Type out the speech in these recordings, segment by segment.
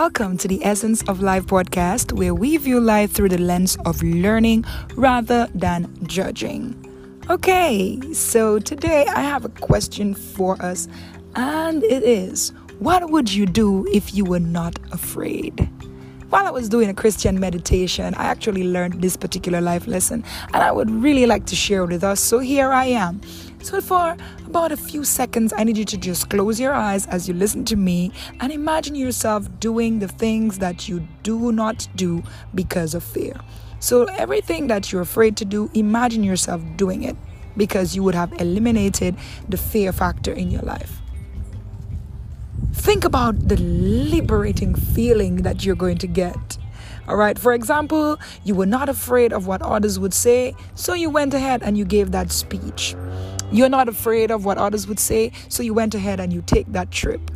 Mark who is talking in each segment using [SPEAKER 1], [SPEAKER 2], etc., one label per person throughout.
[SPEAKER 1] Welcome to the Essence of Life podcast, where we view life through the lens of learning rather than judging. Okay, so today I have a question for us, and it is What would you do if you were not afraid? While I was doing a Christian meditation, I actually learned this particular life lesson, and I would really like to share it with us. So here I am. So, for about a few seconds, I need you to just close your eyes as you listen to me and imagine yourself doing the things that you do not do because of fear. So, everything that you're afraid to do, imagine yourself doing it because you would have eliminated the fear factor in your life. Think about the liberating feeling that you're going to get. All right, for example, you were not afraid of what others would say, so you went ahead and you gave that speech. You're not afraid of what others would say, so you went ahead and you take that trip.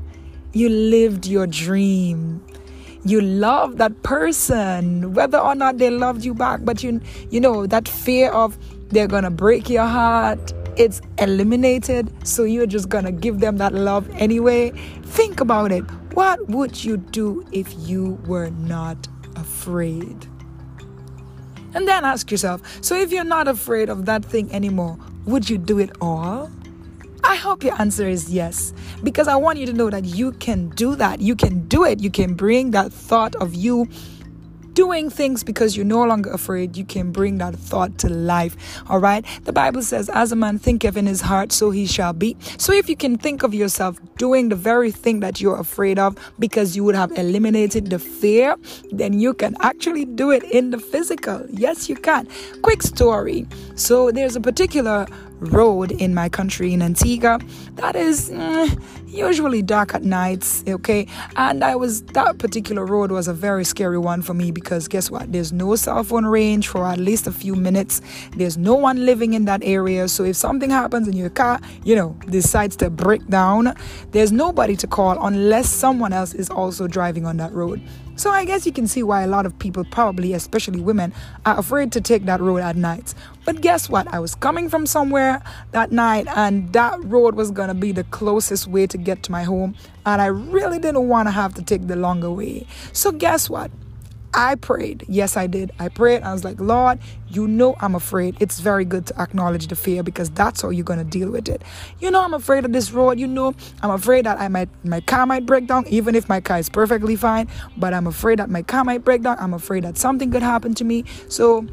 [SPEAKER 1] You lived your dream. You love that person, whether or not they loved you back, but you you know that fear of they're gonna break your heart, it's eliminated, so you're just gonna give them that love anyway. Think about it. What would you do if you were not afraid? And then ask yourself so if you're not afraid of that thing anymore, would you do it all? I hope your answer is yes, because I want you to know that you can do that. You can do it. You can bring that thought of you doing things because you're no longer afraid, you can bring that thought to life. All right. The Bible says, as a man thinketh in his heart, so he shall be. So if you can think of yourself doing the very thing that you're afraid of because you would have eliminated the fear, then you can actually do it in the physical. Yes, you can. Quick story. So there's a particular road in my country in Antigua that is mm, usually dark at nights okay? And i was that particular road was a very scary one for me because guess what? There's no cell phone range for at least a few minutes. There's no one living in that area. So if something happens and your car you know decides to break down there's nobody to call unless someone else is also driving on that road so I guess you can see why a lot of people, probably especially women, are afraid to take that road at night. But guess what? I was coming from somewhere that night, and that road was gonna be the closest way to get to my home, and I really didn't want to have to take the longer way. So guess what? I prayed. Yes, I did. I prayed. I was like, Lord, you know I'm afraid. It's very good to acknowledge the fear because that's how you're gonna deal with it. You know I'm afraid of this road. You know I'm afraid that I might my car might break down, even if my car is perfectly fine. But I'm afraid that my car might break down. I'm afraid that something could happen to me. So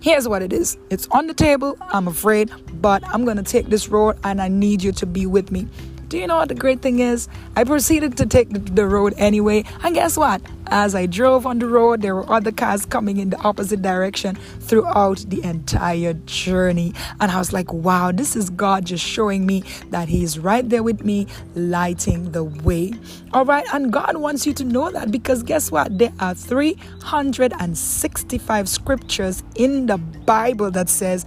[SPEAKER 1] here's what it is. It's on the table. I'm afraid, but I'm gonna take this road and I need you to be with me. Do you know what the great thing is? I proceeded to take the, road anyway, and guess what? As I drove on the road, there were other cars coming in the opposite direction throughout the entire journey. And I was like, wow, this is God just showing me that He's right there with me, lighting the way. All right, and God wants you to know that because guess what? There are 365 scriptures in the Bible that says,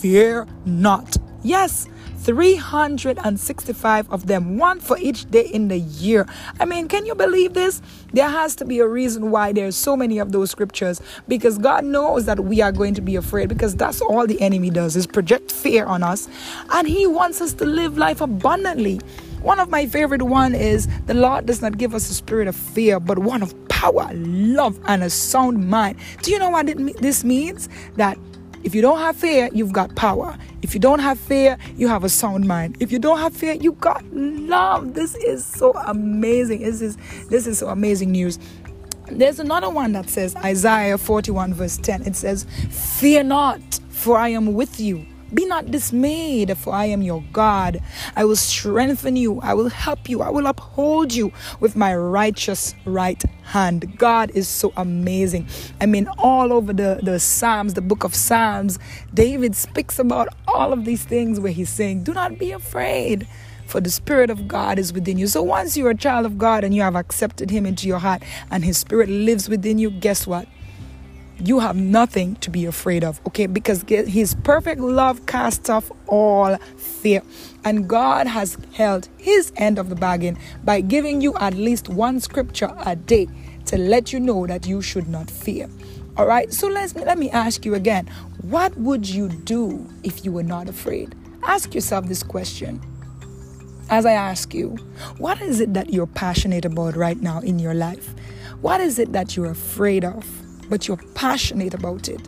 [SPEAKER 1] Fear not. Yes, 365 of them, one for each day in the year. I mean, can you believe this? There has to be a reason why there's so many of those scriptures because God knows that we are going to be afraid because that's all the enemy does is project fear on us and he wants us to live life abundantly. One of my favorite one is the Lord does not give us a spirit of fear, but one of power, love, and a sound mind. Do you know what this means? That if you don't have fear, you've got power. If you don't have fear, you have a sound mind. If you don't have fear, you got love. This is so amazing. This is this is so amazing news. There's another one that says Isaiah 41 verse 10. It says, "Fear not, for I am with you. Be not dismayed, for I am your God. I will strengthen you. I will help you. I will uphold you with my righteous right hand. God is so amazing. I mean, all over the, the Psalms, the book of Psalms, David speaks about all of these things where he's saying, Do not be afraid for the Spirit of God is within you. So once you're a child of God and you have accepted Him into your heart and His Spirit lives within you, guess what? You have nothing to be afraid of, okay? Because His perfect love casts off all fear. And God has held His end of the bargain by giving you at least one scripture a day to let you know that you should not fear. All right, so let's, let me ask you again what would you do if you were not afraid? Ask yourself this question as I ask you, what is it that you're passionate about right now in your life? What is it that you're afraid of, but you're passionate about it?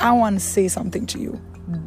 [SPEAKER 1] I want to say something to you.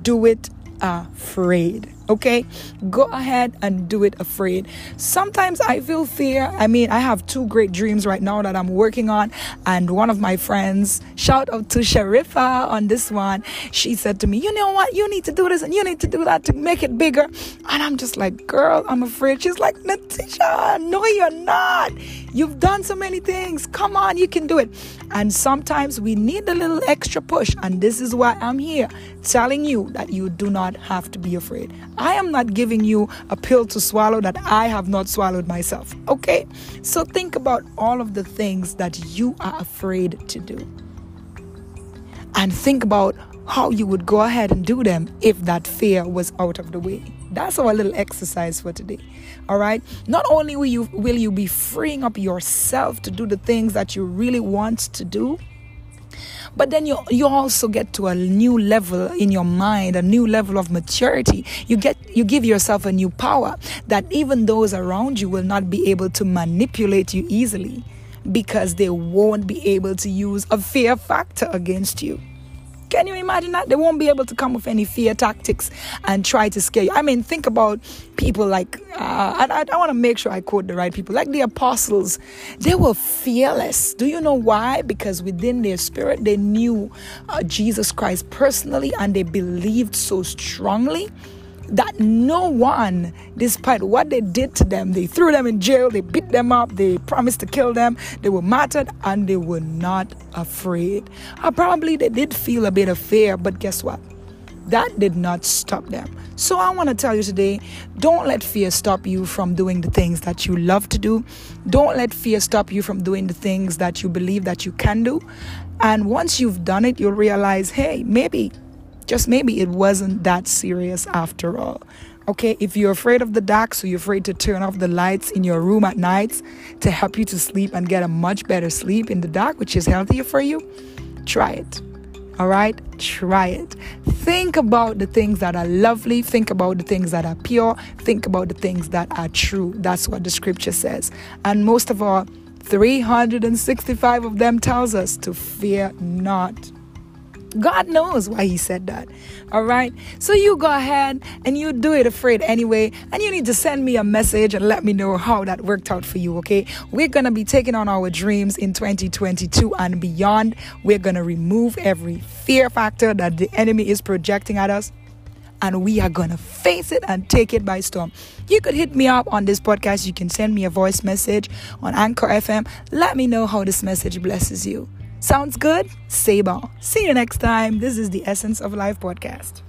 [SPEAKER 1] Do it afraid. Okay? Go ahead and do it afraid. Sometimes I feel fear. I mean, I have two great dreams right now that I'm working on. And one of my friends, shout out to Sharifa on this one, she said to me, You know what? You need to do this and you need to do that to make it bigger. And I'm just like, Girl, I'm afraid. She's like, Natisha, no, you're not. You've done so many things. Come on, you can do it. And sometimes we need a little extra push. And this is why I'm here telling you that you do not have to be afraid. I am not giving you a pill to swallow that I have not swallowed myself. Okay? So think about all of the things that you are afraid to do. And think about how you would go ahead and do them if that fear was out of the way. That's our little exercise for today. All right? Not only will you will you be freeing up yourself to do the things that you really want to do, but then you you also get to a new level in your mind a new level of maturity. You get you give yourself a new power that even those around you will not be able to manipulate you easily because they won't be able to use a fear factor against you can you imagine that? They won't be able to come with any fear tactics and try to scare you. I mean, think about people like, uh, I, I want to make sure I quote the right people, like the apostles. They were fearless. Do you know why? Because within their spirit, they knew uh, Jesus Christ personally and they believed so strongly that no one, despite what they did to them, they threw them in jail, they beat them up, they promised to kill them, they were martyred, and they were not afraid. Uh, probably they did feel a bit of fear, but guess what? That did not stop them. So I want to tell you today don't let fear stop you from doing the things that you love to do. Don't let fear stop you from doing the things that you believe that you can do. And once you've done it, you'll realize, hey, maybe just maybe it wasn't that serious after all. Okay, if you're afraid of the dark, so you're afraid to turn off the lights in your room at nights to help you to sleep and get a much better sleep in the dark, which is healthier for you, try it. All right, try it. Think about the things that are lovely, think about the things that are pure, think about the things that are true. That's what the scripture says. And most of all, 365 of them tells us to fear not. God knows why He said that. All right. So you go ahead and you do it afraid anyway. And you need to send me a message and let me know how that worked out for you. Okay. We're going to be taking on our dreams in 2022 and beyond. We're going to remove every fear factor that the enemy is projecting at us and we are going to face it and take it by storm. You could hit me up on this podcast. You can send me a voice message on Anchor FM. Let me know how this message blesses you. Sounds good? Say ball. See you next time. This is the Essence of Life podcast.